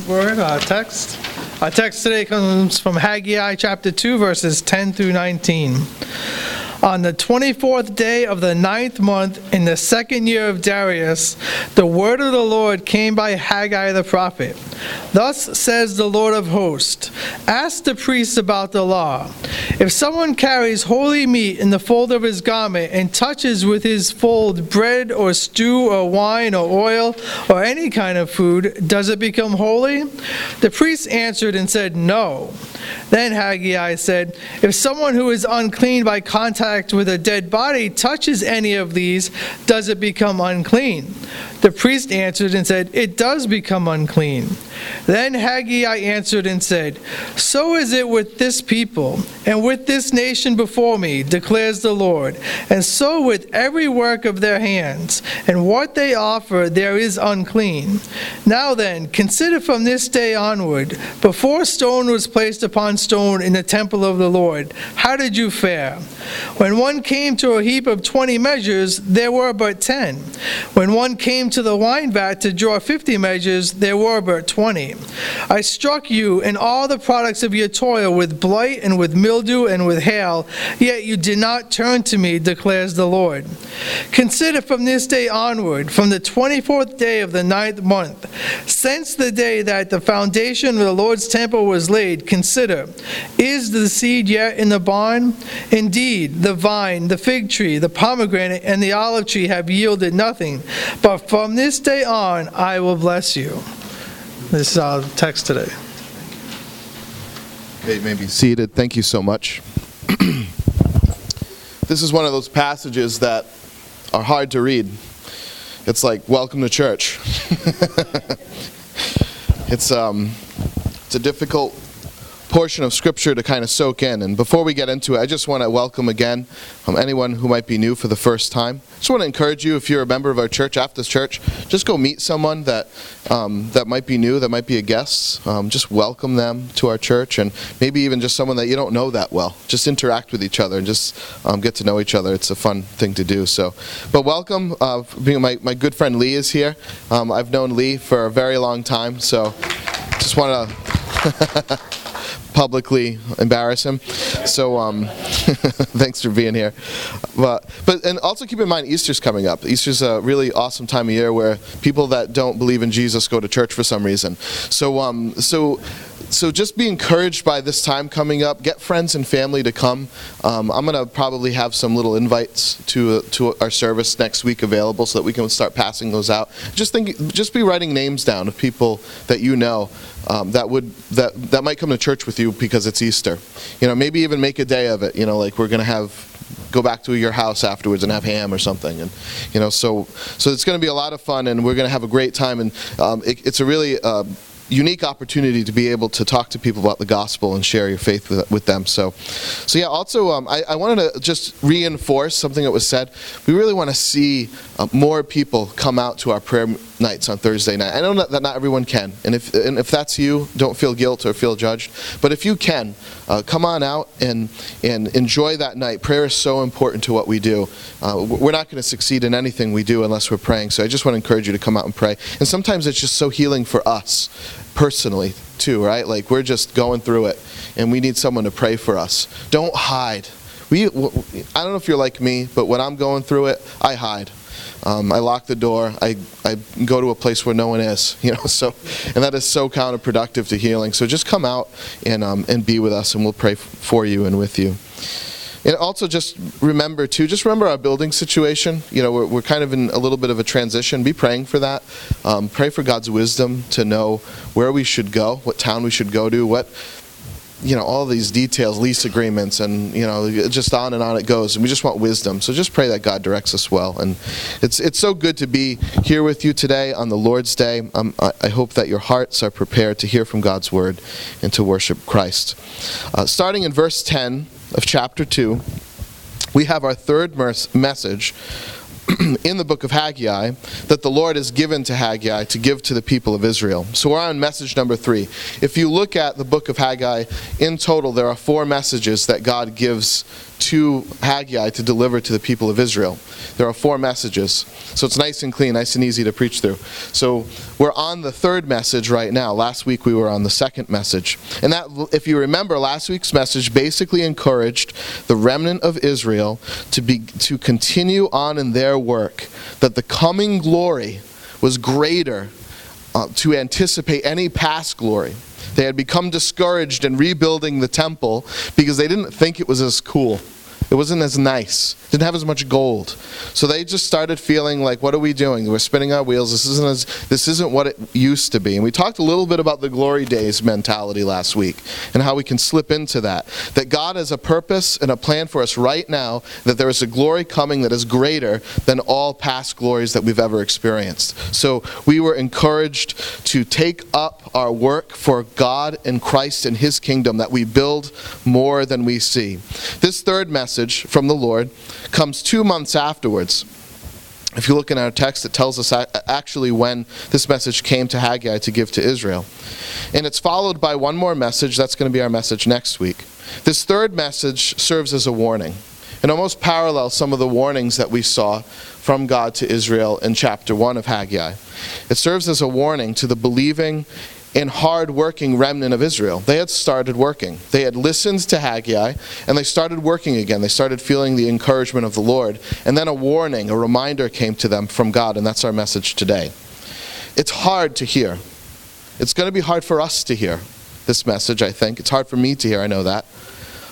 word, our text. Our text today comes from Haggai chapter 2, verses 10 through 19. On the 24th day of the ninth month, in the second year of Darius, the word of the Lord came by Haggai the prophet. Thus says the Lord of hosts Ask the priests about the law. If someone carries holy meat in the fold of his garment and touches with his fold bread or stew or wine or oil or any kind of food, does it become holy? The priest answered and said, No. Then Haggai said, If someone who is unclean by contact with a dead body touches any of these, does it become unclean? The priest answered and said, It does become unclean. Then Haggai answered and said, So is it with this people and with this nation before me, declares the Lord, and so with every work of their hands, and what they offer there is unclean. Now then, consider from this day onward, before stone was placed upon stone in the temple of the Lord, how did you fare? When one came to a heap of twenty measures, there were but ten. When one came to the wine vat to draw fifty measures, there were but twenty. I struck you and all the products of your toil with blight and with mildew and with hail, yet you did not turn to me, declares the Lord. Consider from this day onward, from the twenty fourth day of the ninth month, since the day that the foundation of the Lord's temple was laid, consider, is the seed yet in the barn? Indeed, the vine, the fig tree, the pomegranate, and the olive tree have yielded nothing. But from this day on, I will bless you. This is our text today. You may be seated. Thank you so much. this is one of those passages that are hard to read. It's like welcome to church. it's um, it's a difficult portion of scripture to kind of soak in. And before we get into it, I just want to welcome again um, anyone who might be new for the first time. Just want to encourage you, if you're a member of our church, after this church, just go meet someone that um, that might be new, that might be a guest. Um, just welcome them to our church, and maybe even just someone that you don't know that well. Just interact with each other and just um, get to know each other. It's a fun thing to do. So, but welcome. Uh, my my good friend Lee is here. Um, I've known Lee for a very long time, so just want to. publicly embarrass him. So um, thanks for being here. But but and also keep in mind Easter's coming up. Easter's a really awesome time of year where people that don't believe in Jesus go to church for some reason. So um, so so just be encouraged by this time coming up. Get friends and family to come. Um, I'm to probably have some little invites to to our service next week available so that we can start passing those out. Just think, just be writing names down of people that you know um, that would that that might come to church with you because it's Easter. You know, maybe even make a day of it. You know, like we're to have go back to your house afterwards and have ham or something and you know so so it's going to be a lot of fun and we're going to have a great time and um, it, it's a really uh, unique opportunity to be able to talk to people about the gospel and share your faith with, with them. So, so yeah. Also, um, I, I, wanted to just reinforce something that was said. We really want to see uh, more people come out to our prayer nights on Thursday night. I know that not everyone can, and if and if that's you, don't feel guilt or feel judged. But if you can, uh, come on out and and enjoy that night. Prayer is so important to what we do. Uh, we're not going to succeed in anything we do unless we're praying. So I just want to encourage you to come out and pray. And sometimes it's just so healing for us personally too, right? Like we're just going through it, and we need someone to pray for us. Don't hide. We, I don't know if you're like me, but when I'm going through it, I hide. Um, I lock the door. I, I go to a place where no one is, you know. So, and that is so counterproductive to healing. So just come out and um, and be with us, and we'll pray for you and with you. And also just remember too, just remember our building situation. You know, we're, we're kind of in a little bit of a transition. Be praying for that. Um, pray for God's wisdom to know where we should go, what town we should go to, what you know all these details lease agreements and you know just on and on it goes. And we just want wisdom. So just pray that god directs us well. And it's it's so good to be here with you today on the lord's day. Um, I, I, hope that your hearts are prepared to hear from god's word and to worship christ. Uh, starting in verse 10 of chapter 2 we have our third message in the book of Haggai that the Lord has given to Haggai to give to the people of Israel. So we're on message number three. If you look at the book of Haggai, in total, there are four messages that God gives to Haggai to deliver to the people of Israel. There are four messages, so it's nice and clean, nice and easy to preach through. So we're on the third message right now. Last week we were on the second message. And that, if you remember, last week's message basically encouraged the remnant of Israel to, be, to continue on in their work, that the coming glory was greater uh, to anticipate any past glory. They had become discouraged in rebuilding the temple because they didn't think it was as cool. It wasn't as nice. Didn't have as much gold. So they just started feeling like, what are we doing? We're spinning our wheels. This isn't as, this isn't what it used to be. And we talked a little bit about the glory days mentality last week and how we can slip into that. That God has a purpose and a plan for us right now, that there is a glory coming that is greater than all past glories that we've ever experienced. So we were encouraged to take up our work for God and Christ and his kingdom that we build more than we see. This third message message from the Lord comes two months afterwards. If you look in our text, it tells us actually when this message came to Haggai to give to Israel. And it's followed by one more message. That's going to be our message next week. This third message serves as a warning and almost parallels some of the warnings that we saw from God to Israel in chapter 1 of Haggai. It serves as a warning to the believing and hard-working remnant of Israel. They had started working. They had listened to Haggai, and they started working again. They started feeling the encouragement of the Lord. And then a warning, a reminder came to them from God, and that's our message today. It's hard to hear. It's going to be hard for us to hear this message, I think. It's hard for me to hear, I know that.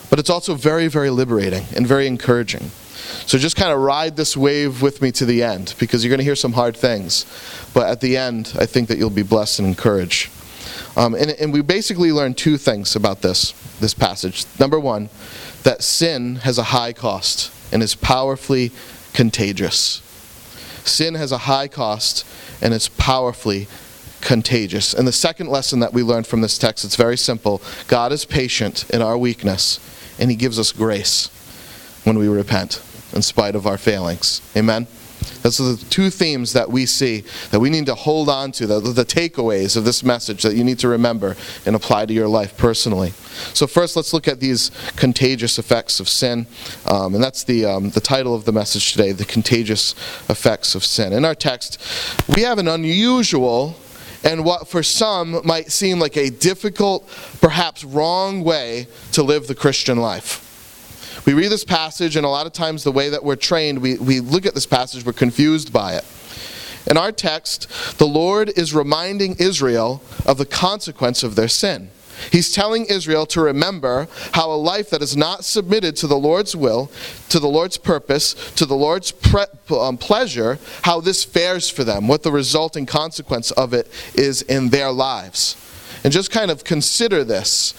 But it's also very, very liberating and very encouraging. So just kind of ride this wave with me to the end because you're going to hear some hard things. But at the end, I think that you'll be blessed and encouraged. Um, and, and we basically learn two things about this, this passage. Number one, that sin has a high cost and is powerfully contagious. Sin has a high cost and is powerfully contagious. And the second lesson that we learned from this text, it's very simple. God is patient in our weakness, and He gives us grace when we repent in spite of our failings. Amen? Are the two themes that we see that we need to hold on to, the, the takeaways of this message that you need to remember and apply to your life personally. So, first, let's look at these contagious effects of sin. Um, and that's the, um, the title of the message today The Contagious Effects of Sin. In our text, we have an unusual and what for some might seem like a difficult, perhaps wrong way to live the Christian life. We read this passage, and a lot of times the way that we're trained, we, we look at this passage, we're confused by it. In our text, the Lord is reminding Israel of the consequence of their sin. He's telling Israel to remember how a life that is not submitted to the Lord's will, to the Lord's purpose, to the Lord's pre- um, pleasure, how this fares for them, what the resulting consequence of it is in their lives. And just kind of consider this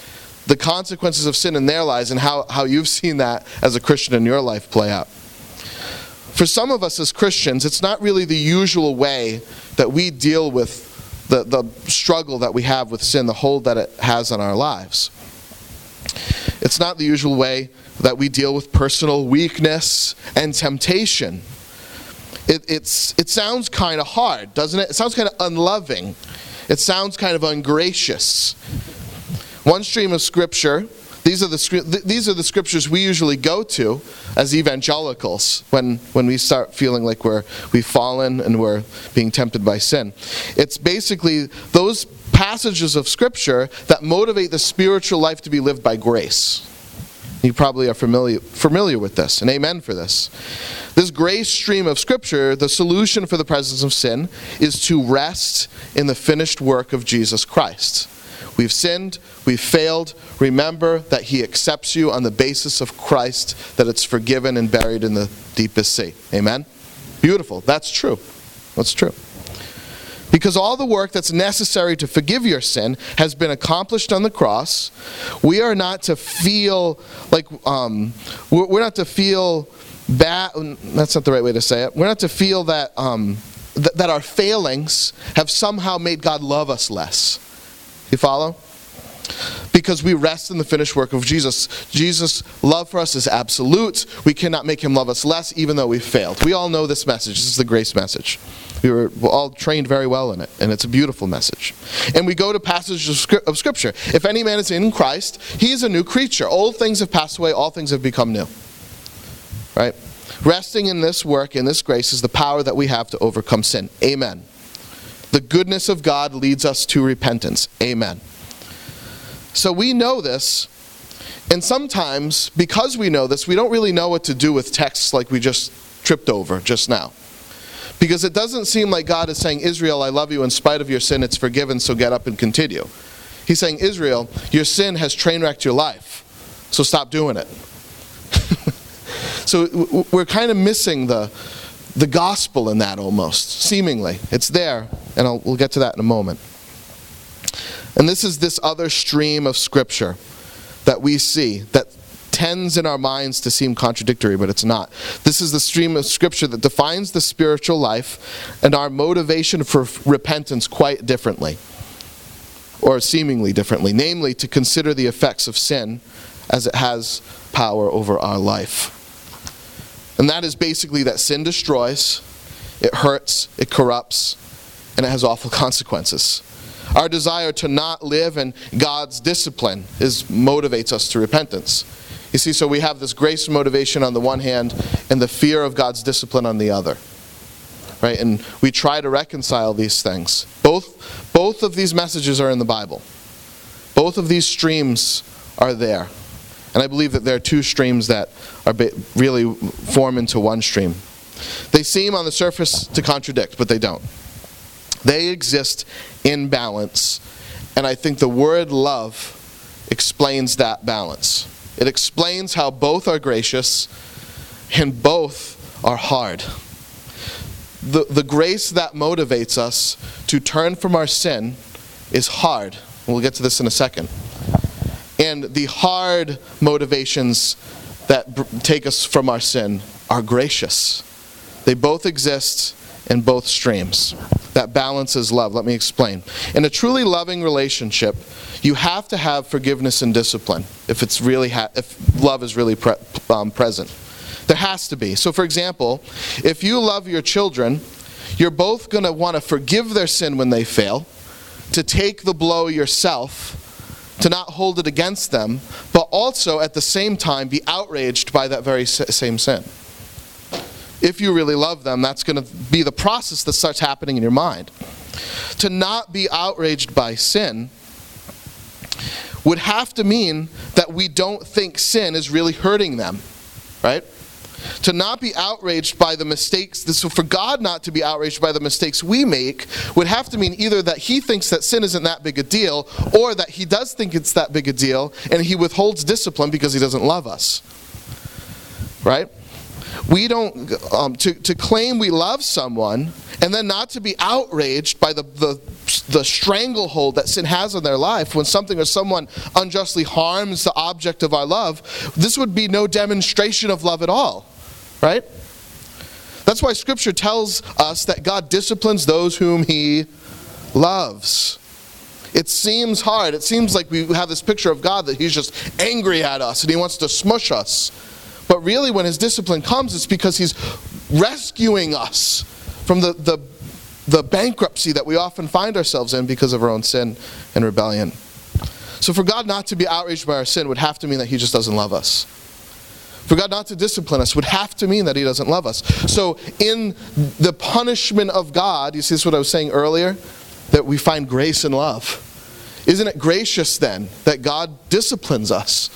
the consequences of sin in their lives and how, how you've seen that as a Christian in your life play out. For some of us as Christians, it's not really the usual way that we deal with the, the struggle that we have with sin, the hold that it has on our lives. It's not the usual way that we deal with personal weakness and temptation. It, it's, it sounds kind of hard, doesn't it? It sounds kind of unloving. It sounds kind of ungracious. One stream of Scripture, these are the, these are the scriptures we usually go to as evangelicals when, when we start feeling like we're, we've fallen and we're being tempted by sin. It's basically those passages of Scripture that motivate the spiritual life to be lived by grace. You probably are familiar, familiar with this, and amen for this. This grace stream of Scripture, the solution for the presence of sin, is to rest in the finished work of Jesus Christ. We've sinned, we've failed. Remember that He accepts you on the basis of Christ, that it's forgiven and buried in the deepest sea. Amen? Beautiful. That's true. That's true. Because all the work that's necessary to forgive your sin has been accomplished on the cross, we are not to feel like, um, we're not to feel bad. That's not the right way to say it. We're not to feel that, um, th- that our failings have somehow made God love us less. You follow? Because we rest in the finished work of Jesus. Jesus' love for us is absolute. We cannot make him love us less, even though we failed. We all know this message. This is the grace message. We were all trained very well in it, and it's a beautiful message. And we go to passages of Scripture. If any man is in Christ, he is a new creature. Old things have passed away, all things have become new. right? Resting in this work, in this grace, is the power that we have to overcome sin. Amen. The goodness of God leads us to repentance. Amen. So we know this, and sometimes, because we know this, we don't really know what to do with texts like we just tripped over just now. Because it doesn't seem like God is saying, Israel, I love you in spite of your sin, it's forgiven, so get up and continue. He's saying, Israel, your sin has train wrecked your life, so stop doing it. so we're kind of missing the, the gospel in that almost, seemingly. It's there, and I'll, we'll get to that in a moment. And this is this other stream of Scripture that we see that tends in our minds to seem contradictory, but it's not. This is the stream of Scripture that defines the spiritual life and our motivation for repentance quite differently, or seemingly differently, namely to consider the effects of sin as it has power over our life. And that is basically that sin destroys, it hurts, it corrupts, and it has awful consequences. Our desire to not live in God's discipline is motivates us to repentance. You see, so we have this grace motivation on the one hand and the fear of God's discipline on the other. Right? And we try to reconcile these things. Both both of these messages are in the Bible. Both of these streams are there. And I believe that there are two streams that are really form into one stream. They seem on the surface to contradict, but they don't. They exist in balance, and I think the word love explains that balance. It explains how both are gracious and both are hard. The, the grace that motivates us to turn from our sin is hard. We'll get to this in a second and the hard motivations that take us from our sin are gracious. They both exist in both streams. That balance is love. Let me explain. In a truly loving relationship, you have to have forgiveness and discipline if it's really ha- if love is really pre- um, present. There has to be. So, for example, if you love your children, you're both going to want to forgive their sin when they fail, to take the blow yourself to not hold it against them, but also at the same time be outraged by that very same sin. If you really love them, that's going to be the process that starts happening in your mind. To not be outraged by sin would have to mean that we don't think sin is really hurting them, right? To not be outraged by the mistakes, so for God not to be outraged by the mistakes we make, would have to mean either that he thinks that sin isn't that big a deal, or that he does think it's that big a deal, and he withholds discipline because he doesn't love us. Right? We don't, um, to, to claim we love someone and then not to be outraged by the, the, the stranglehold that sin has on their life when something or someone unjustly harms the object of our love, this would be no demonstration of love at all. Right? That's why Scripture tells us that God disciplines those whom He loves. It seems hard. It seems like we have this picture of God that He's just angry at us and He wants to smush us. But really, when His discipline comes, it's because He's rescuing us from the, the, the bankruptcy that we often find ourselves in because of our own sin and rebellion. So, for God not to be outraged by our sin would have to mean that He just doesn't love us. For God not to discipline us would have to mean that He doesn't love us. So, in the punishment of God, you see this is what I was saying earlier? That we find grace and love. Isn't it gracious then that God disciplines us?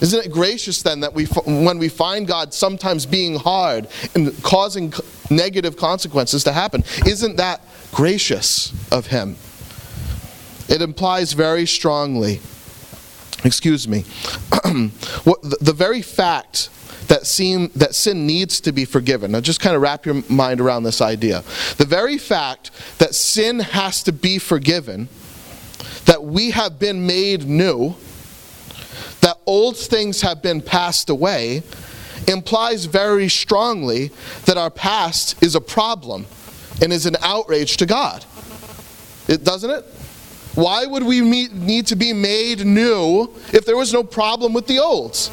Isn't it gracious then that we, when we find God sometimes being hard and causing negative consequences to happen, isn't that gracious of Him? It implies very strongly excuse me, what, the, the very fact that, seem, that sin needs to be forgiven. Now, just kind of wrap your mind around this idea. The very fact that sin has to be forgiven, that we have been made new, that old things have been passed away, implies very strongly that our past is a problem and is an outrage to God. It doesn't it? Why would we need to be made new if there was no problem with the old?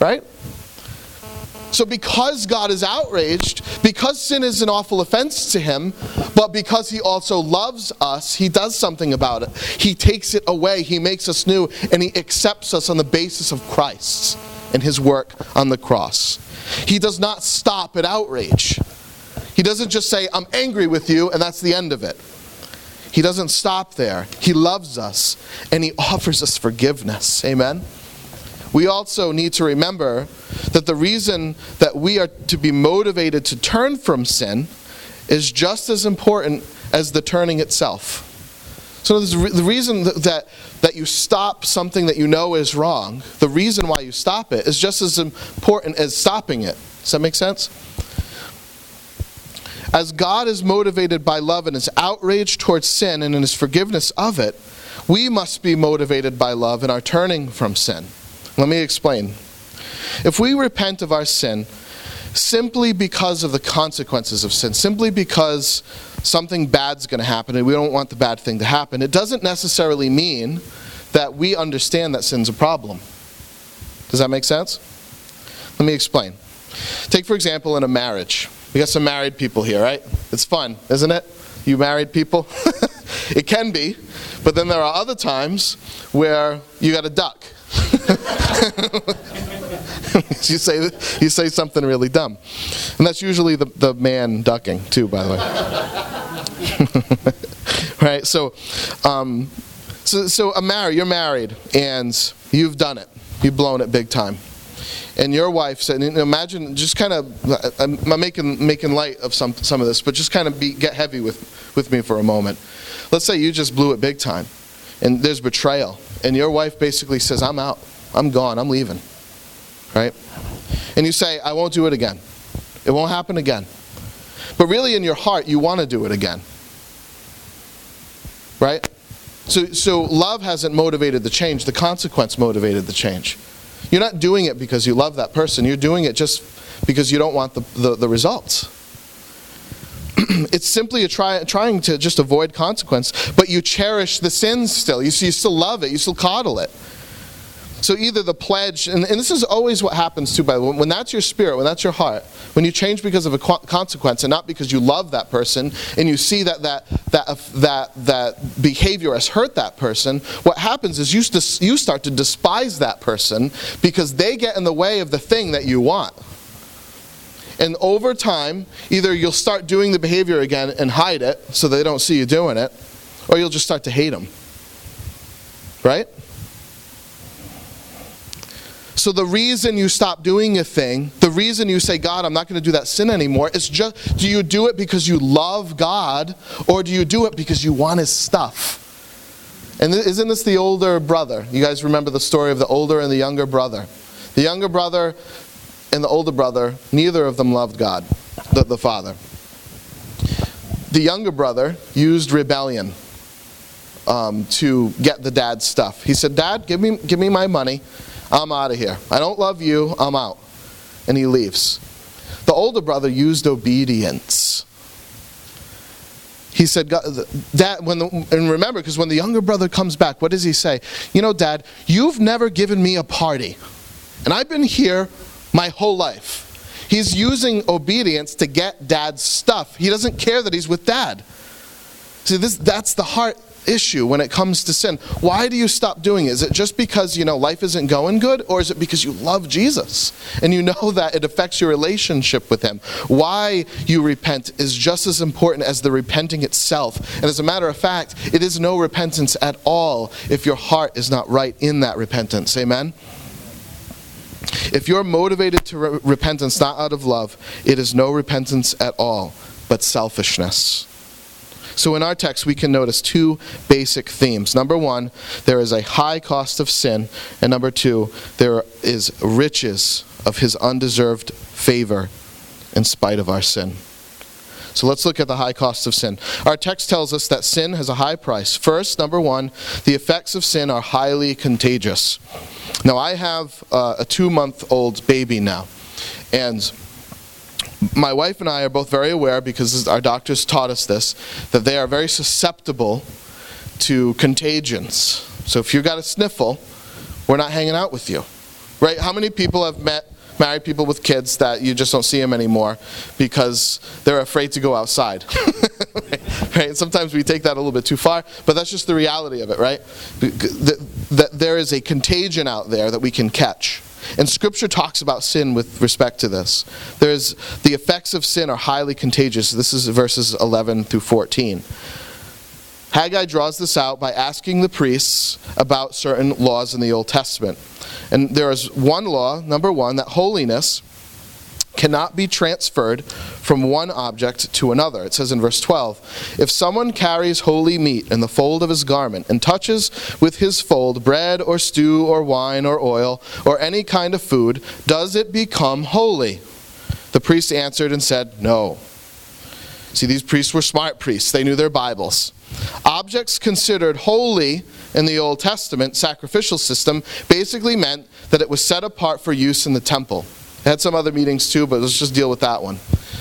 Right? So, because God is outraged, because sin is an awful offense to him, but because he also loves us, he does something about it. He takes it away, he makes us new, and he accepts us on the basis of Christ and his work on the cross. He does not stop at outrage. He doesn't just say, I'm angry with you, and that's the end of it. He doesn't stop there. He loves us, and he offers us forgiveness. Amen? We also need to remember that the reason that we are to be motivated to turn from sin is just as important as the turning itself. So the reason that, that you stop something that you know is wrong, the reason why you stop it is just as important as stopping it. Does that make sense? As God is motivated by love and his outrage towards sin and in his forgiveness of it, we must be motivated by love in our turning from sin. Let me explain. If we repent of our sin simply because of the consequences of sin, simply because something bad's going to happen and we don't want the bad thing to happen, it doesn't necessarily mean that we understand that sin's a problem. Does that make sense? Let me explain. Take, for example, in a marriage. We got some married people here, right? It's fun, isn't it? You married people? it can be, but then there are other times where you got to duck. you say you say something really dumb, and that's usually the, the man ducking too. By the way, right? So, um, so so a married, you're married, and you've done it. You've blown it big time and your wife said, imagine, just kind of, uh, I'm making, making light of some, some of this, but just kind of be, get heavy with, with me for a moment. Let's say you just blew it big time, and there's betrayal, and your wife basically says, I'm out, I'm gone, I'm leaving, right? And you say, I won't do it again. It won't happen again. But really, in your heart, you want to do it again. Right? So, so love hasn't motivated the change, the consequence motivated the change. You're not doing it because you love that person. You're doing it just because you don't want the, the, the results. it's simply a try, trying to just avoid consequence, but you cherish the sins still. You, you still love it. You still coddle it. So either the pledge, and, and, this is always what happens too, by the way, when that's your spirit, when that's your heart, when you change because of a consequence and not because you love that person and you see that that, that, that, that behavior has hurt that person, what happens is you, you start to despise that person because they get in the way of the thing that you want. And over time, either you'll start doing the behavior again and hide it so they don't see you doing it, or you'll just start to hate them. Right? So the reason you stop doing a thing, the reason you say, God, I'm not going to do that sin anymore, is just do you do it because you love God or do you do it because you want his stuff? And isn't this the older brother? You guys remember the story of the older and the younger brother. The younger brother and the older brother, neither of them loved God, the, the father. The younger brother used rebellion um, to get the dad's stuff. He said, Dad, give me, give me my money I'm out of here. I don't love you. I'm out. And he leaves. The older brother used obedience. He said, Dad, when the, and remember, because when the younger brother comes back, what does he say? You know, Dad, you've never given me a party. And I've been here my whole life. He's using obedience to get dad's stuff. He doesn't care that he's with dad. See, this, that's the heart issue when it comes to sin. Why do you stop doing it? Is it just because, you know, life isn't going good or is it because you love Jesus and you know that it affects your relationship with him? Why you repent is just as important as the repenting itself. And as a matter of fact, it is no repentance at all if your heart is not right in that repentance. Amen. If you're motivated to re- repentance not out of love, it is no repentance at all, but selfishness. So in our text, we can notice two basic themes. Number one, there is a high cost of sin, and number two, there is riches of his undeserved favor in spite of our sin. So let's look at the high cost of sin. Our text tells us that sin has a high price. First, number one, the effects of sin are highly contagious. Now, I have uh, a two month old baby now, and my wife and I are both very aware, because our doctors taught us this, that they are very susceptible to contagions. So if you've got a sniffle, we're not hanging out with you. Right? How many people have met married people with kids that you just don't see them anymore because they're afraid to go outside? right? Sometimes we take that a little bit too far, but that's just the reality of it, right? That there is a contagion out there that we can catch. And Scripture talks about sin with respect to this. There's the effects of sin are highly contagious. This is verses 11 through 14. Haggai draws this out by asking the priests about certain laws in the Old Testament. And there is one law, number one, that holiness cannot be transferred from one object to another. It says in verse 12 If someone carries holy meat in the fold of his garment and touches with his fold bread or stew or wine or oil or any kind of food, does it become holy? The priest answered and said, No. See, these priests were smart priests, they knew their Bibles. Objects considered holy in the Old Testament sacrificial system basically meant that it was set apart for use in the temple. Had some other meanings too, but let's just deal with that one.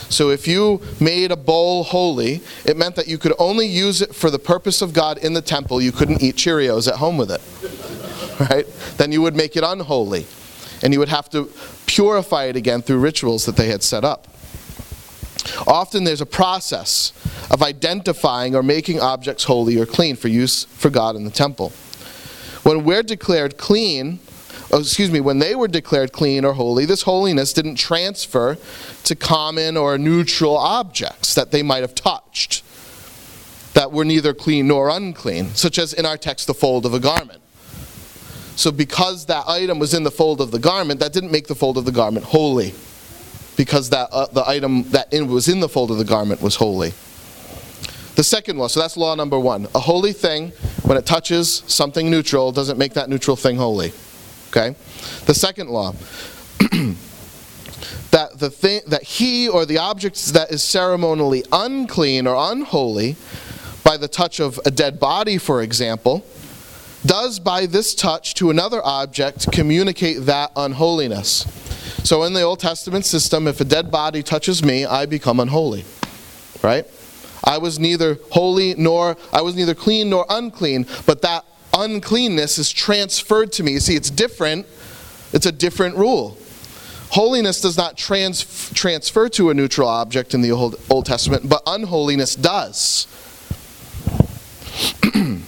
So if you made a bowl holy, it meant that you could only use it for the purpose of God in the temple. You couldn't eat Cheerios at home with it. Right? Then you would make it unholy. And you would have to purify it again through rituals that they had set up. Often there's a process of identifying or making objects holy or clean for use for God in the temple. When we're declared clean, oh, excuse me, when they were declared clean or holy, this holiness didn't transfer to common or neutral objects that they might have touched that were neither clean nor unclean, such as in our text, the fold of a garment. So, because that item was in the fold of the garment, that didn't make the fold of the garment holy, because that uh, the item that in, was in the fold of the garment was holy. The second law, so that's law number one. A holy thing, when it touches something neutral, doesn't make that neutral thing holy. Okay? The second law, that the thing that he or the object that is ceremonially unclean or unholy by the touch of a dead body, for example, does by this touch to another object communicate that unholiness. So in the Old Testament system, if a dead body touches me, I become unholy. Right? I was neither holy nor I was neither clean nor unclean, but that uncleanness is transferred to me. You see, it's different. It's a different rule. Holiness does not trans- transfer to a neutral object in the Old, Old Testament, but unholiness does.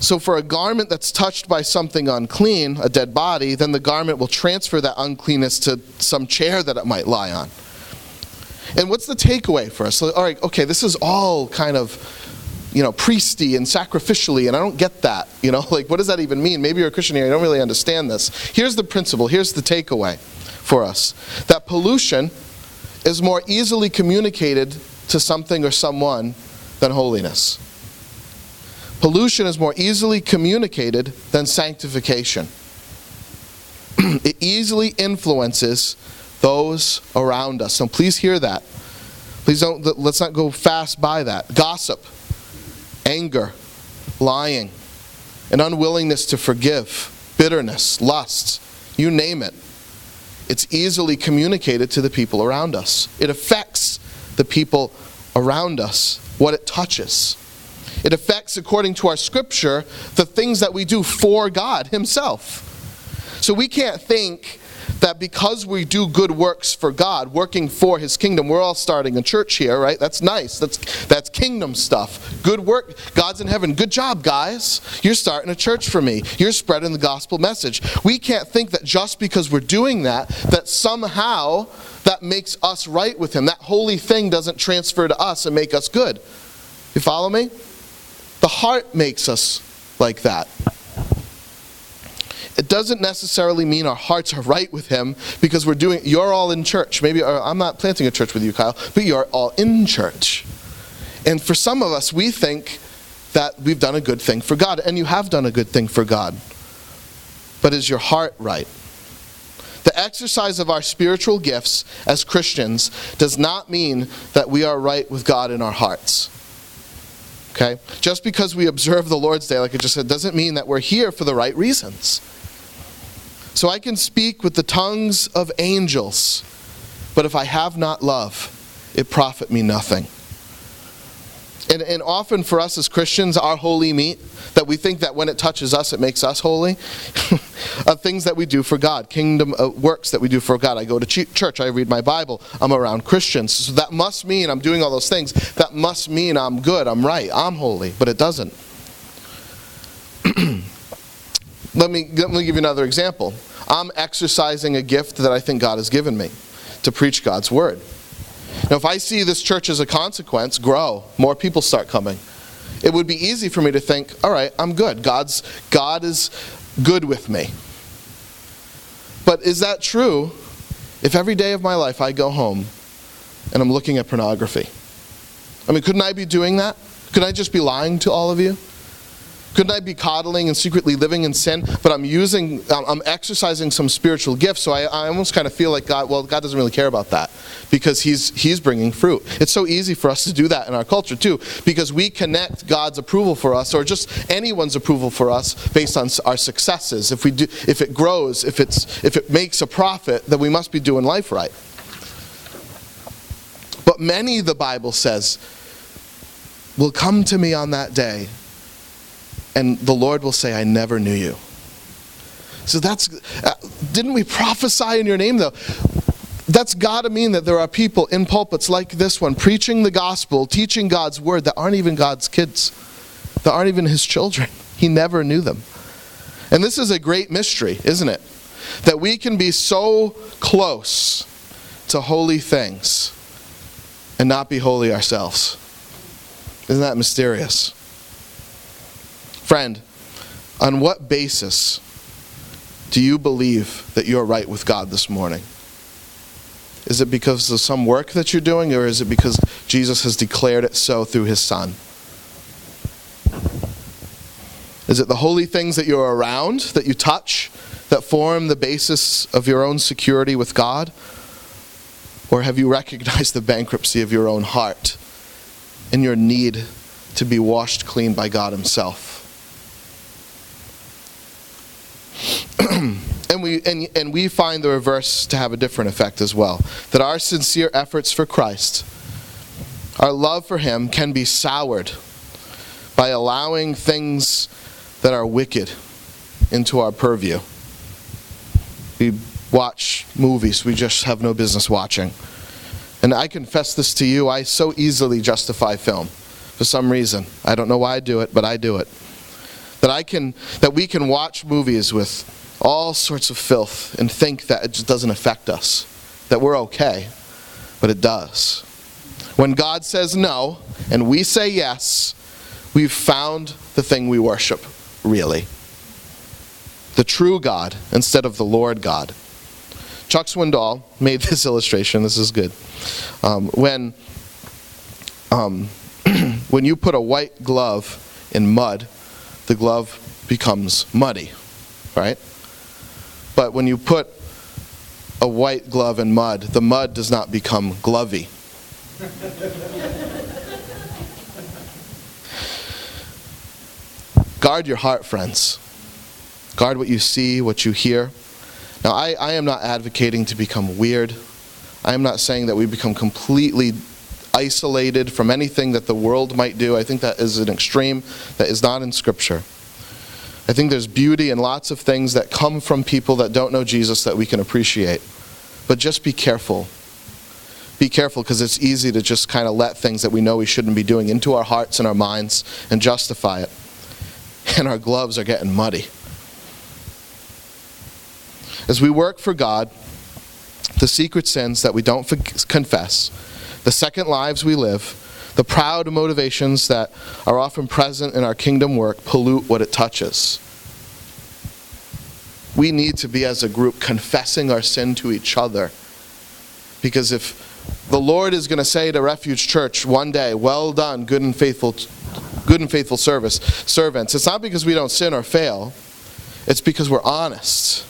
so, for a garment that's touched by something unclean, a dead body, then the garment will transfer that uncleanness to some chair that it might lie on. And what's the takeaway for us? All right, okay, this is all kind of, you know, priesty and sacrificially, and I don't get that. You know, like, what does that even mean? Maybe you're a Christian here, you don't really understand this. Here's the principle, here's the takeaway for us that pollution is more easily communicated to something or someone than holiness. Pollution is more easily communicated than sanctification. it easily influences those around us. So please hear that. Please don't, let's not go fast by that. Gossip, anger, lying, an unwillingness to forgive, bitterness, lust, you name it. It's easily communicated to the people around us. It affects the people around us, what it touches. It affects, according to our scripture, the things that we do for God Himself. So we can't think that because we do good works for God, working for his kingdom, we're all starting a church here, right? That's nice. That's that's kingdom stuff. Good work. God's in heaven. Good job, guys. You're starting a church for me. You're spreading the gospel message. We can't think that just because we're doing that that somehow that makes us right with him. That holy thing doesn't transfer to us and make us good. You follow me? The heart makes us like that it doesn't necessarily mean our hearts are right with Him because we're doing, you're all in church. Maybe uh, I'm not planting a church with you, Kyle, but you're all in church. And for some of us, we think that we've done a good thing for God, and you have done a good thing for God. But is your heart right? The exercise of our spiritual gifts as Christians does not mean that we are right with God in our hearts. Okay? Just because we observe the Lord's Day, like I just said, doesn't mean that we're here for the right reasons. So I can speak with the tongues of angels, but if I have not love, it profit me nothing. And, and often for us as Christians, our holy meat, that we think that when it touches us, it makes us holy, are things that we do for God, kingdom uh, works that we do for God. I go to ch- church, I read my Bible, I'm around Christians. So that must mean I'm doing all those things. That must mean I'm good, I'm right, I'm holy, but it doesn't. let, me, let me give you another example. I'm exercising a gift that I think God has given me to preach God's word. Now, if I see this church as a consequence grow, more people start coming, it would be easy for me to think, all right, I'm good. God's, God is good with me. But is that true if every day of my life I go home and I'm looking at pornography? I mean, couldn't I be doing that? Could I just be lying to all of you? Couldn't I be coddling and secretly living in sin? But I'm using, I'm exercising some spiritual gifts, so I, I almost kind of feel like God, well, God doesn't really care about that because he's, he's bringing fruit. It's so easy for us to do that in our culture too because we connect God's approval for us or just anyone's approval for us based on our successes. If, we do, if it grows, if, it's, if it makes a profit, then we must be doing life right. But many, the Bible says, will come to me on that day and the Lord will say, I never knew you. So that's, uh, didn't we prophesy in your name though? That's got to mean that there are people in pulpits like this one preaching the gospel, teaching God's word that aren't even God's kids, that aren't even his children. He never knew them. And this is a great mystery, isn't it? That we can be so close to holy things and not be holy ourselves. Isn't that mysterious? Friend, on what basis do you believe that you're right with God this morning? Is it because of some work that you're doing, or is it because Jesus has declared it so through his Son? Is it the holy things that you're around, that you touch, that form the basis of your own security with God? Or have you recognized the bankruptcy of your own heart and your need to be washed clean by God Himself? and we and, and we find the reverse to have a different effect as well. That our sincere efforts for Christ, our love for him can be soured by allowing things that are wicked into our purview. We watch movies we just have no business watching. And I confess this to you, I so easily justify film for some reason. I don't know why I do it, but I do it. That I can that we can watch movies with all sorts of filth and think that it just doesn't affect us, that we're okay, but it does. When God says no and we say yes, we've found the thing we worship, really. The true God instead of the Lord God. Chuck Swindoll made this illustration. This is good. Um, when, um, when you put a white glove in mud, the glove becomes muddy, right? But when you put a white glove in mud, the mud does not become glovey. Guard your heart, friends. Guard what you see, what you hear. Now, I, I am not advocating to become weird. I am not saying that we become completely isolated from anything that the world might do. I think that is an extreme that is not in Scripture. I think there's beauty in lots of things that come from people that don't know Jesus that we can appreciate. But just be careful. Be careful because it's easy to just kind of let things that we know we shouldn't be doing into our hearts and our minds and justify it. And our gloves are getting muddy. As we work for God, the secret sins that we don't confess, the second lives we live, the proud motivations that are often present in our kingdom work pollute what it touches. We need to be, as a group, confessing our sin to each other. Because if the Lord is going to say to Refuge Church one day, Well done, good and faithful, good and faithful service, servants, it's not because we don't sin or fail, it's because we're honest.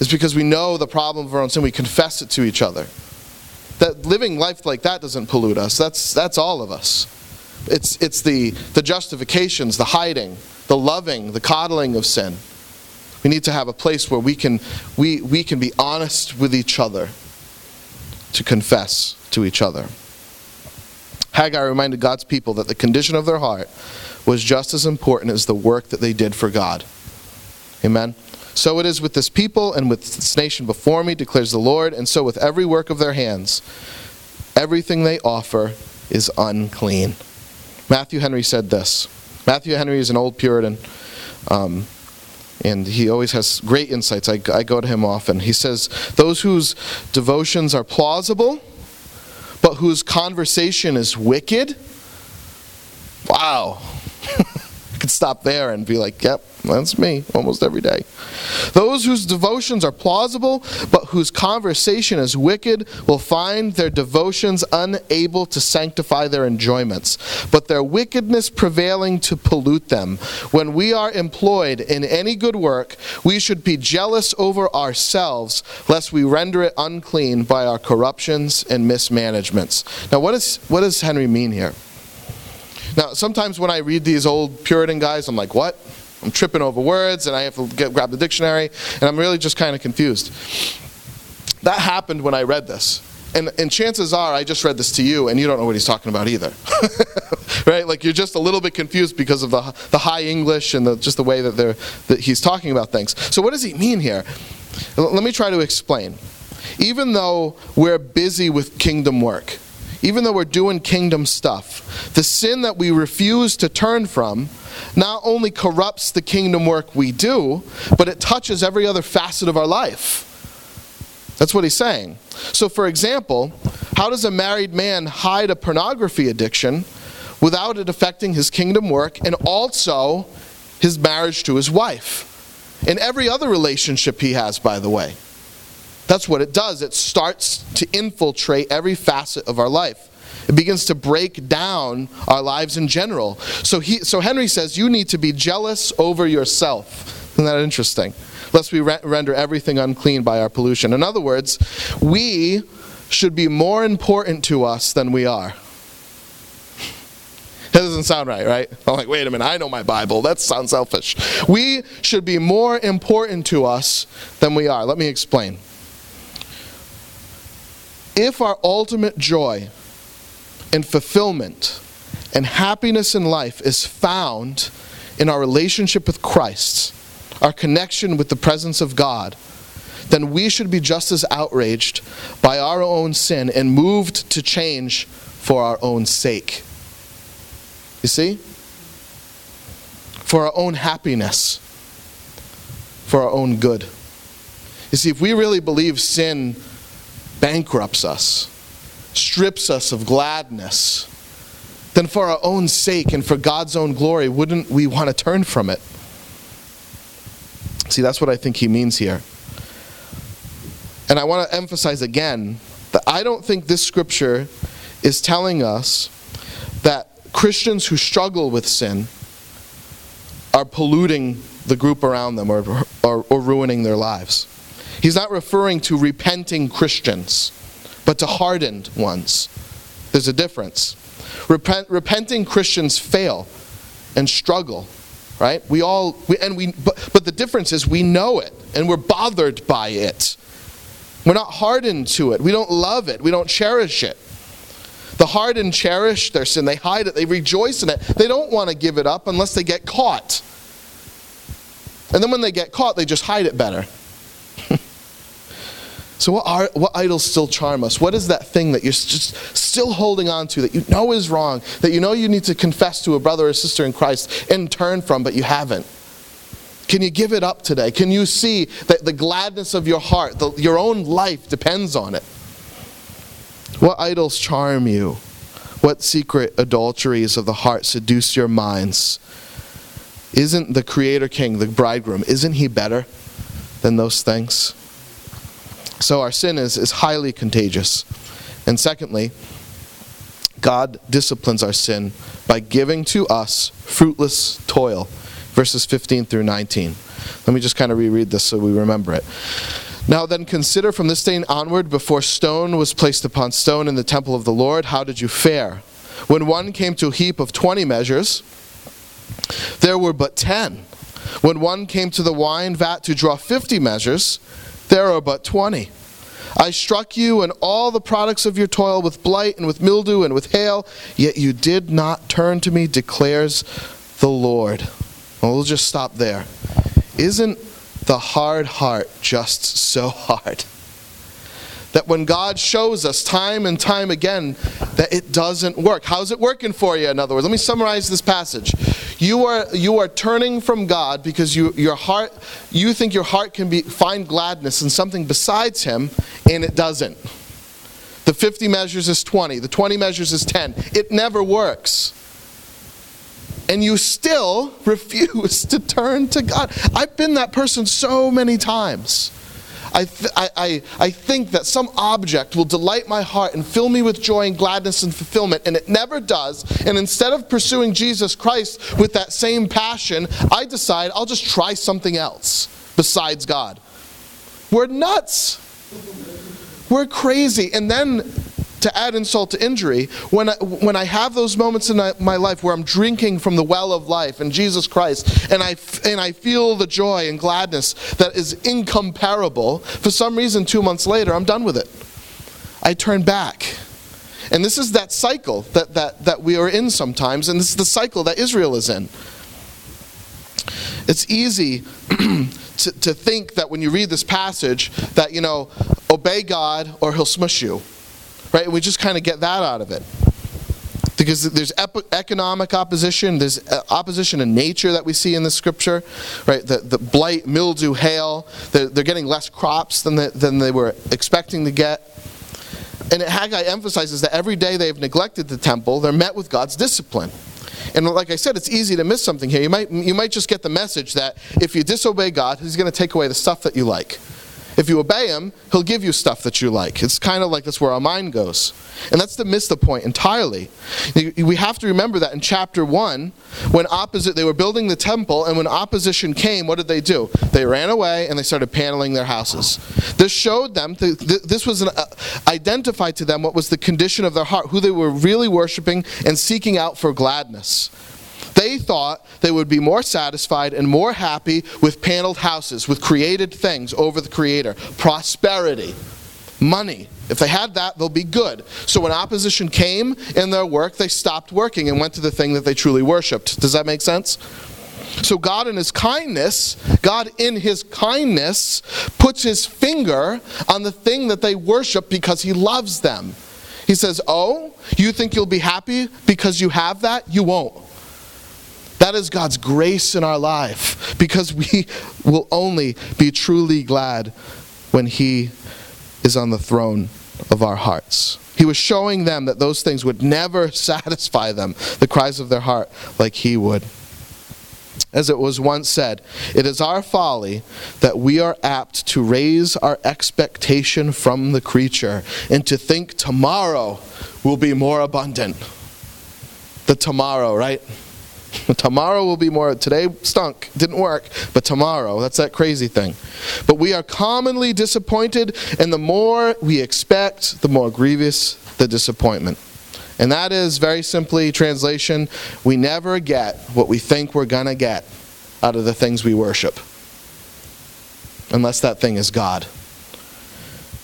It's because we know the problem of our own sin, we confess it to each other that living life like that doesn't pollute us. That's, that's all of us. It's, it's the, the justifications, the hiding, the loving, the coddling of sin. We need to have a place where we can, we, we can be honest with each other to confess to each other. Haggai reminded God's people that the condition of their heart was just as important as the work that they did for God. Amen. So it is with this people and with this nation before me, declares the Lord, and so with every work of their hands. Everything they offer is unclean. Matthew Henry said this. Matthew Henry is an old Puritan. Um, and he always has great insights. I, I go to him often. He says, Those whose devotions are plausible, but whose conversation is wicked. Wow. Stop there and be like, yep, that's me almost every day. Those whose devotions are plausible, but whose conversation is wicked, will find their devotions unable to sanctify their enjoyments, but their wickedness prevailing to pollute them. When we are employed in any good work, we should be jealous over ourselves, lest we render it unclean by our corruptions and mismanagements. Now, what, is, what does Henry mean here? Now, sometimes when I read these old Puritan guys, I'm like, what? I'm tripping over words and I have to get, grab the dictionary, and I'm really just kind of confused. That happened when I read this. And, and chances are I just read this to you and you don't know what he's talking about either. right? Like you're just a little bit confused because of the, the high English and the, just the way that, they're, that he's talking about things. So, what does he mean here? Let me try to explain. Even though we're busy with kingdom work, even though we're doing kingdom stuff, the sin that we refuse to turn from not only corrupts the kingdom work we do, but it touches every other facet of our life. That's what he's saying. So, for example, how does a married man hide a pornography addiction without it affecting his kingdom work and also his marriage to his wife? And every other relationship he has, by the way. That's what it does. It starts to infiltrate every facet of our life. It begins to break down our lives in general. So, he, so Henry says you need to be jealous over yourself. Isn't that interesting? Lest we re- render everything unclean by our pollution. In other words, we should be more important to us than we are. That doesn't sound right, right? I'm like, wait a minute, I know my Bible. That sounds selfish. We should be more important to us than we are. Let me explain. If our ultimate joy and fulfillment and happiness in life is found in our relationship with Christ, our connection with the presence of God, then we should be just as outraged by our own sin and moved to change for our own sake. You see? For our own happiness, for our own good. You see, if we really believe sin bankrupts us, strips us of gladness, then for our own sake and for God's own glory, wouldn't we want to turn from it? See, that's what I think he means here. And I want to emphasize again that I don't think this scripture is telling us that Christians who struggle with sin are polluting the group around them or, or, or ruining their lives. He's not referring to repenting Christians but to hardened ones. There's a difference. Repent, repenting Christians fail and struggle, right? We all, we, and we, but, but the difference is we know it and we're bothered by it. We're not hardened to it. We don't love it. We don't cherish it. The hardened cherish their sin. They hide it. They rejoice in it. They don't want to give it up unless they get caught. And then when they get caught, they just hide it better. So, what, are, what idols still charm us? What is that thing that you're just still holding on to that you know is wrong, that you know you need to confess to a brother or sister in Christ and turn from, but you haven't? Can you give it up today? Can you see that the gladness of your heart, the, your own life depends on it? What idols charm you? What secret adulteries of the heart seduce your minds? Isn't the Creator King, the bridegroom, isn't he better than those things? So our sin is, is highly contagious. And secondly, God disciplines our sin by giving to us fruitless toil. Verses 15 through 19. Let me just kind of reread this so we remember it. Now then, consider from this day onward, before stone was placed upon stone in the temple of the Lord, how did you fare? When one came to a heap of twenty measures, there were but ten. When one came to the wine vat to draw fifty measures, there are but twenty. I struck you and all the products of your toil with blight and with mildew and with hail, yet you did not turn to me, declares the Lord. Well, we'll just stop there. Isn't the hard heart just so hard? That when God shows us time and time again that it doesn't work. How's it working for you, in other words? Let me summarize this passage. You are, you are turning from God because you, your heart, you think your heart can be, find gladness in something besides Him, and it doesn't. The 50 measures is 20, the 20 measures is 10. It never works. And you still refuse to turn to God. I've been that person so many times. I, th- I, I, I think that some object will delight my heart and fill me with joy and gladness and fulfillment, and it never does. And instead of pursuing Jesus Christ with that same passion, I decide I'll just try something else besides God. We're nuts. We're crazy. And then to add insult to injury, when I, when I have those moments in my life where I'm drinking from the well of life in Jesus Christ, and I, and I feel the joy and gladness that is incomparable, for some reason, two months later, I'm done with it. I turn back. And this is that cycle that, that, that we are in sometimes, and this is the cycle that Israel is in. It's easy to, to think that when you read this passage that, you know, obey God or he'll smush you. Right? We just kind of get that out of it. Because there's economic opposition, there's uh, opposition in nature that we see in the scripture, right? The, the blight, mildew, hail, they're, they're getting less crops than, the, than they were expecting to get. And Haggai emphasizes that every day they've neglected the temple, they're met with God's discipline. And like I said, it's easy to miss something here. You might, you might just get the message that if you disobey God, He's going to take away the stuff that you like. If you obey him, he'll give you stuff that you like. It's kind of like that's where our mind goes. And that's to miss the point entirely. We have to remember that in chapter 1, when opposite they were building the temple and when opposition came, what did they do? They ran away and they started paneling their houses. This showed them this was an, uh, identified to them what was the condition of their heart, who they were really worshiping and seeking out for gladness. They thought they would be more satisfied and more happy with paneled houses, with created things over the Creator. Prosperity, money. If they had that, they'll be good. So when opposition came in their work, they stopped working and went to the thing that they truly worshiped. Does that make sense? So God in his kindness, God in his kindness puts his finger on the thing that they worship because he loves them. He says, "Oh, you think you'll be happy because you have that? You won't." That is God's grace in our life because we will only be truly glad when He is on the throne of our hearts. He was showing them that those things would never satisfy them, the cries of their heart, like He would. As it was once said, it is our folly that we are apt to raise our expectation from the creature and to think tomorrow will be more abundant. The tomorrow, right? tomorrow will be more. Today stunk, didn't work, but tomorrow, that's that crazy thing. But we are commonly disappointed, and the more we expect, the more grievous the disappointment. And that is very simply translation we never get what we think we're going to get out of the things we worship. Unless that thing is God.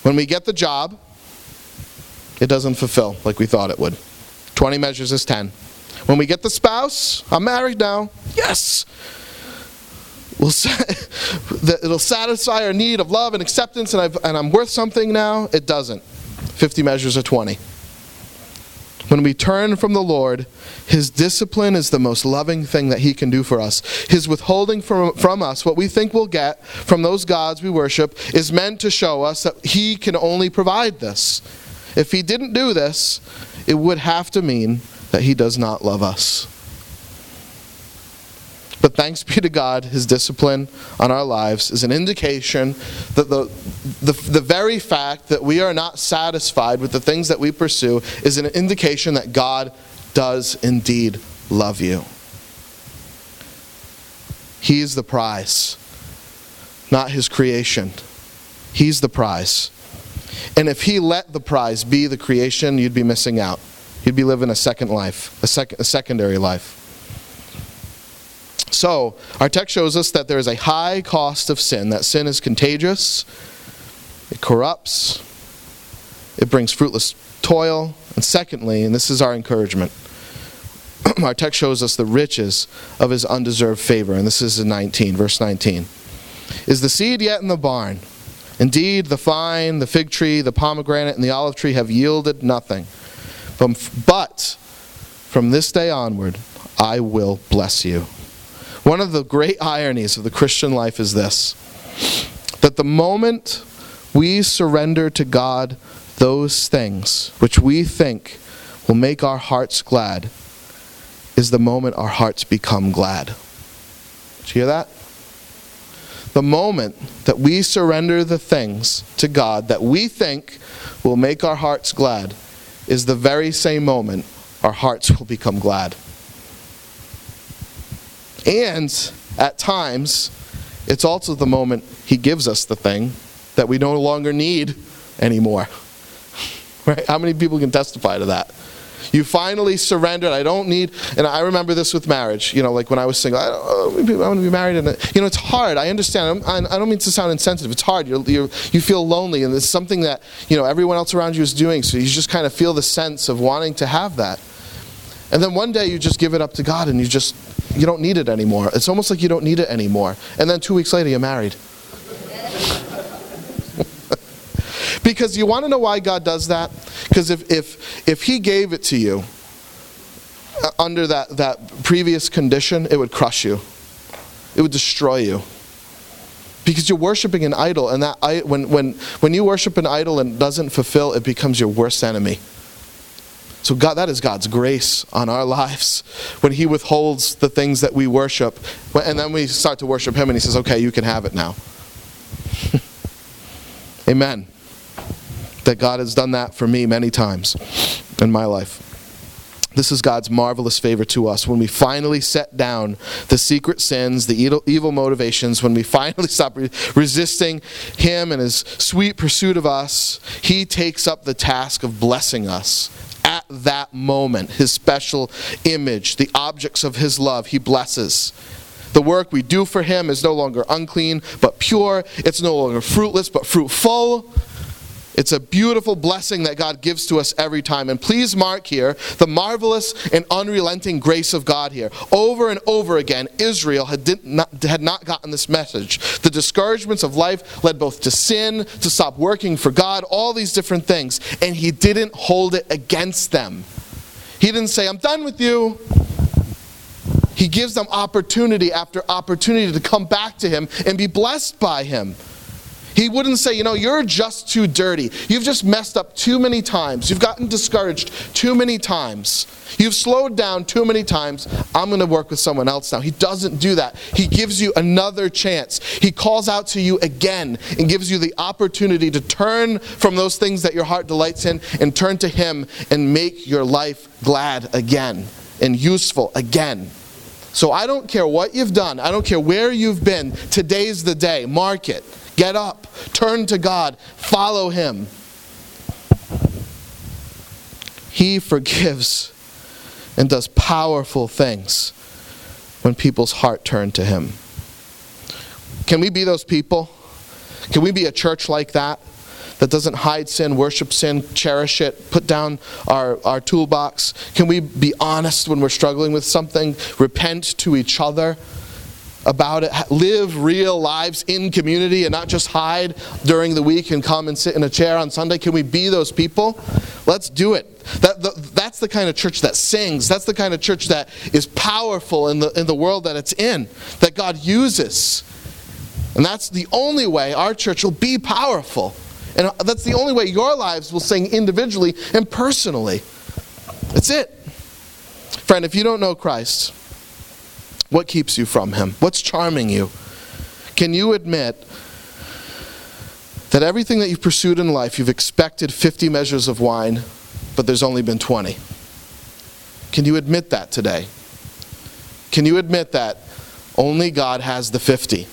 When we get the job, it doesn't fulfill like we thought it would. 20 measures is 10. When we get the spouse, I'm married now. Yes. We'll it'll satisfy our need of love and acceptance, and, and I'm worth something now. It doesn't. 50 measures of 20. When we turn from the Lord, His discipline is the most loving thing that He can do for us. His withholding from, from us what we think we'll get from those gods we worship is meant to show us that He can only provide this. If He didn't do this, it would have to mean that he does not love us. But thanks be to God, his discipline on our lives is an indication that the, the, the, very fact that we are not satisfied with the things that we pursue is an indication that God does indeed love you. He's the prize, not his creation. He's the prize. And if he let the prize be the creation, you'd be missing out. You'd be living a second life, a, sec- a secondary life. So, our text shows us that there is a high cost of sin, that sin is contagious, it corrupts, it brings fruitless toil, and secondly, and this is our encouragement, our text shows us the riches of his undeserved favor, and this is in 19, verse 19. Is the seed yet in the barn? Indeed, the vine, the fig tree, the pomegranate, and the olive tree have yielded nothing. But from this day onward, I will bless you. One of the great ironies of the Christian life is this that the moment we surrender to God those things which we think will make our hearts glad is the moment our hearts become glad. Did you hear that? The moment that we surrender the things to God that we think will make our hearts glad is the very same moment our hearts will become glad. And at times, it's also the moment He gives us the thing that we no longer need anymore. Right? How many people can testify to that? You finally surrendered. I don't need, and I remember this with marriage. You know, like when I was single, I, don't, oh, I want to be married, and you know, it's hard. I understand. I don't mean to sound insensitive. It's hard. You're, you're, you feel lonely, and it's something that you know everyone else around you is doing. So you just kind of feel the sense of wanting to have that. And then one day you just give it up to God, and you just you don't need it anymore. It's almost like you don't need it anymore. And then two weeks later, you're married. Because you want to know why God does that? Because if, if, if He gave it to you uh, under that, that previous condition, it would crush you, it would destroy you. Because you're worshiping an idol, and that when, when, when you worship an idol and doesn't fulfill, it becomes your worst enemy. So God, that is God's grace on our lives when He withholds the things that we worship, and then we start to worship Him, and He says, "Okay, you can have it now." Amen. That God has done that for me many times in my life. This is God's marvelous favor to us when we finally set down the secret sins, the evil, motivations, when we finally stop resisting Him and His sweet pursuit of us, He takes up the task of blessing us at that moment. His special image, the objects of His love, He blesses. The work we do for Him is no longer unclean, but pure. It's no longer fruitless, but fruitful. It's a beautiful blessing that God gives to us every time. And please mark here the marvelous and unrelenting grace of God here. Over and over again, Israel had, not, had not gotten this message. The discouragements of life led both to sin, to stop working for God, all these different things. And He didn't hold it against them. He didn't say, I'm done with you. He gives them opportunity after opportunity to come back to Him and be blessed by Him. He wouldn't say, you know, you're just too dirty. You've just messed up too many times. You've gotten discouraged too many times. You've slowed down too many times. I'm going to work with someone else now. He doesn't do that. He gives you another chance. He calls out to you again and gives you the opportunity to turn from those things that your heart delights in and turn to Him and make your life glad again and useful again. So I don't care what you've done, I don't care where you've been. Today's the day. Mark it. Get up, turn to God, follow Him. He forgives and does powerful things when people's heart turn to Him. Can we be those people? Can we be a church like that? That doesn't hide sin, worship sin, cherish it, put down our, our toolbox? Can we be honest when we're struggling with something? Repent to each other? About it, live real lives in community and not just hide during the week and come and sit in a chair on Sunday? Can we be those people? Let's do it. That, the, that's the kind of church that sings. That's the kind of church that is powerful in the, in the world that it's in, that God uses. And that's the only way our church will be powerful. And uh, that's the only way your lives will sing individually and personally. That's it. Friend, if you don't know Christ, what keeps you from Him? What's charming you? Can you admit that everything that you've pursued in life, you've expected 50 measures of wine, but there's only been 20? Can you admit that today? Can you admit that only God has the 50?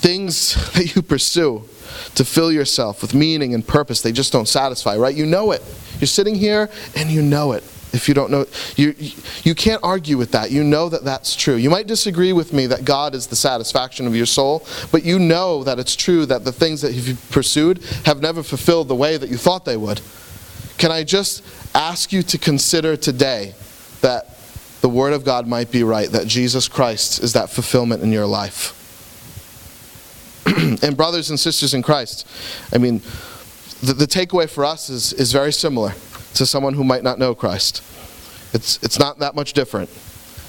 Things that you pursue to fill yourself with meaning and purpose, they just don't satisfy, right? You know it. You're sitting here and you know it. If you don't know, you, you can't argue with that. You know that that's true. You might disagree with me that God is the satisfaction of your soul, but you know that it's true that the things that you've pursued have never fulfilled the way that you thought they would. Can I just ask you to consider today that the Word of God might be right, that Jesus Christ is that fulfillment in your life? and, brothers and sisters in Christ, I mean, the, the takeaway for us is, is very similar to someone who might not know Christ. It's, it's not that much different.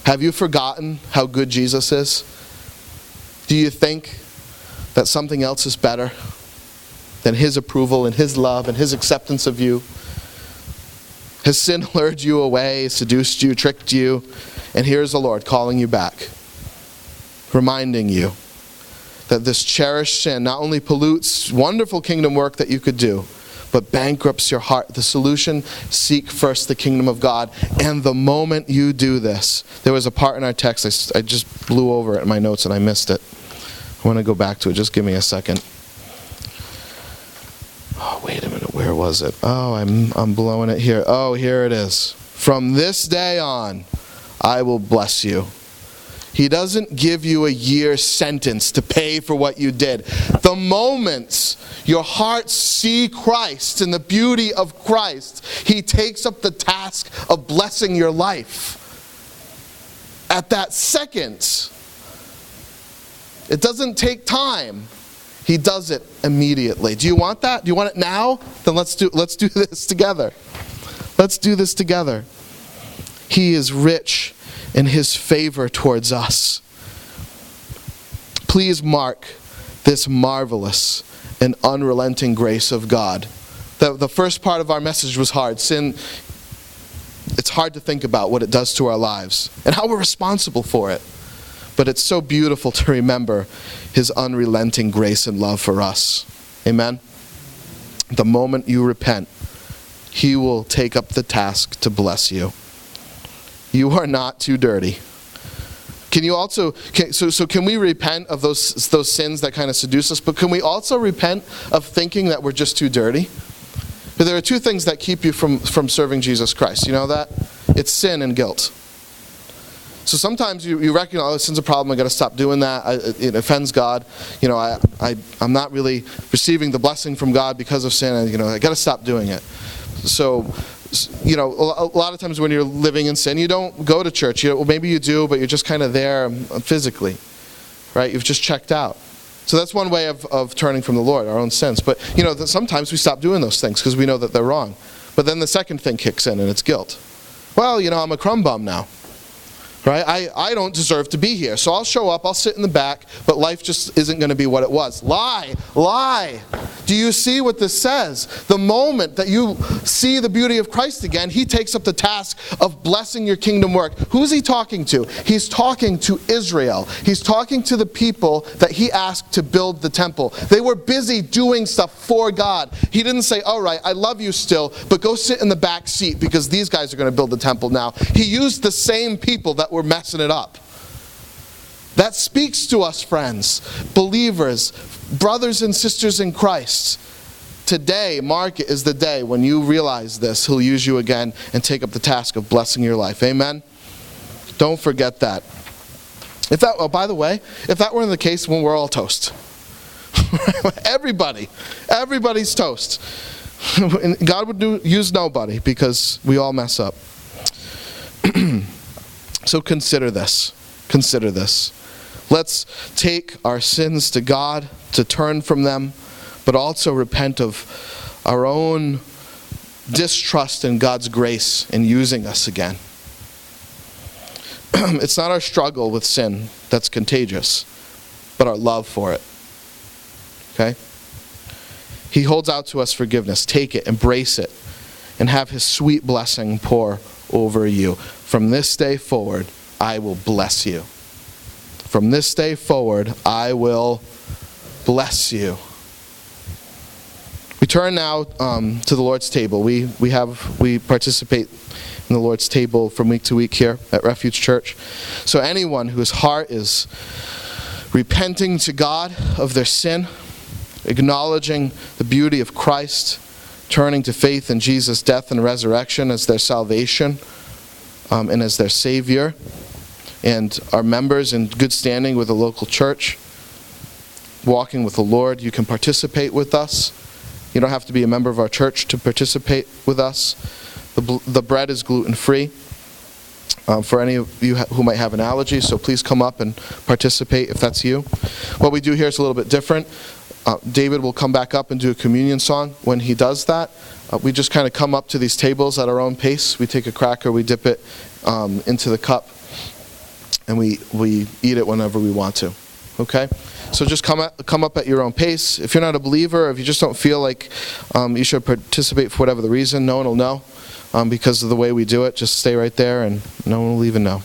Have you forgotten how good Jesus is? Do you think that something else is better than His approval and His love and His acceptance of you? Has sin lured you away, seduced you, tricked you? And here's the Lord calling you back, reminding you that this cherished sin not only pollutes wonderful kingdom work that you could do, but bankrupts your heart. The solution seek first the kingdom of God. And the moment you do this, there was a part in our text, I, I just blew over it in my notes and I missed it. I want to go back to it. Just give me a second. Oh, wait a minute. Where was it? Oh, I'm, I'm blowing it here. Oh, here it is. From this day on, I will bless you. He doesn't give you a year sentence to pay for what you did. The moment your hearts see Christ and the beauty of Christ, He takes up the task of blessing your life. At that second, it doesn't take time. He does it immediately. Do you want that? Do you want it now? Then let's do, let's do this together. Let's do this together. He is rich in his favor towards us. Please mark this marvelous and unrelenting grace of God. The, the first part of our message was hard. Sin, it's hard to think about what it does to our lives and how we're responsible for it. But it's so beautiful to remember his unrelenting grace and love for us. Amen? The moment you repent, he will take up the task to bless you. You are not too dirty. Can you also can, so so can we repent of those those sins that kind of seduce us, but can we also repent of thinking that we're just too dirty? But there are two things that keep you from from serving Jesus Christ. You know that? It's sin and guilt. So sometimes you, you recognize, oh, sin's a problem, I've got to stop doing that. I, it offends God. You know, I, I, I'm not really receiving the blessing from God because of sin. You know, i got to stop doing it. So you know, a lot of times when you're living in sin, you don't go to church. You, well, maybe you do, but you're just kind of there um, physically, right? You've just checked out. So that's one way of, of turning from the Lord, our own sins. But, you know, sometimes we stop doing those things because we know that they're wrong. But then the second thing kicks in, and it's guilt. Well, you know, I'm a crumb bum now. Right? I, I don't deserve to be here. So I'll show up, I'll sit in the back, but life just isn't going to be what it was. Lie, lie. Do you see what this says? The moment that you see the beauty of Christ again, he takes up the task of blessing your kingdom work. Who's he talking to? He's talking to Israel. He's talking to the people that he asked to build the temple. They were busy doing stuff for God. He didn't say, All right, I love you still, but go sit in the back seat because these guys are going to build the temple now. He used the same people that we're messing it up. That speaks to us, friends, believers, brothers and sisters in Christ. Today, Mark is the day when you realize this. He'll use you again and take up the task of blessing your life. Amen? Don't forget that. If that, oh, by the way, if that weren't the case, when we're all toast. Everybody, everybody's toast. God would do, use nobody because we all mess up. So consider this. Consider this. Let's take our sins to God to turn from them, but also repent of our own distrust in God's grace in using us again. it's not our struggle with sin that's contagious, but our love for it. Okay? He holds out to us forgiveness. Take it, embrace it, and have His sweet blessing pour over you. From this day forward, I will bless you. From this day forward, I will bless you. We turn now um, to the Lord's table. We, we, have, we participate in the Lord's table from week to week here at Refuge Church. So, anyone whose heart is repenting to God of their sin, acknowledging the beauty of Christ, turning to faith in Jesus' death and resurrection as their salvation, um, and as their Savior, and are members in good standing with the local church, walking with the Lord, you can participate with us. You don't have to be a member of our church to participate with us. The, the bread is gluten free. Um, for any of you who might have an allergy, so please come up and participate if that's you. What we do here is a little bit different. Uh, David will come back up and do a communion song when he does that. Uh, we just kind of come up to these tables at our own pace. We take a cracker, we dip it um, into the cup, and we, we eat it whenever we want to. Okay? So just come, at, come up at your own pace. If you're not a believer, if you just don't feel like um, you should participate for whatever the reason, no one will know um, because of the way we do it. Just stay right there and no one will even know.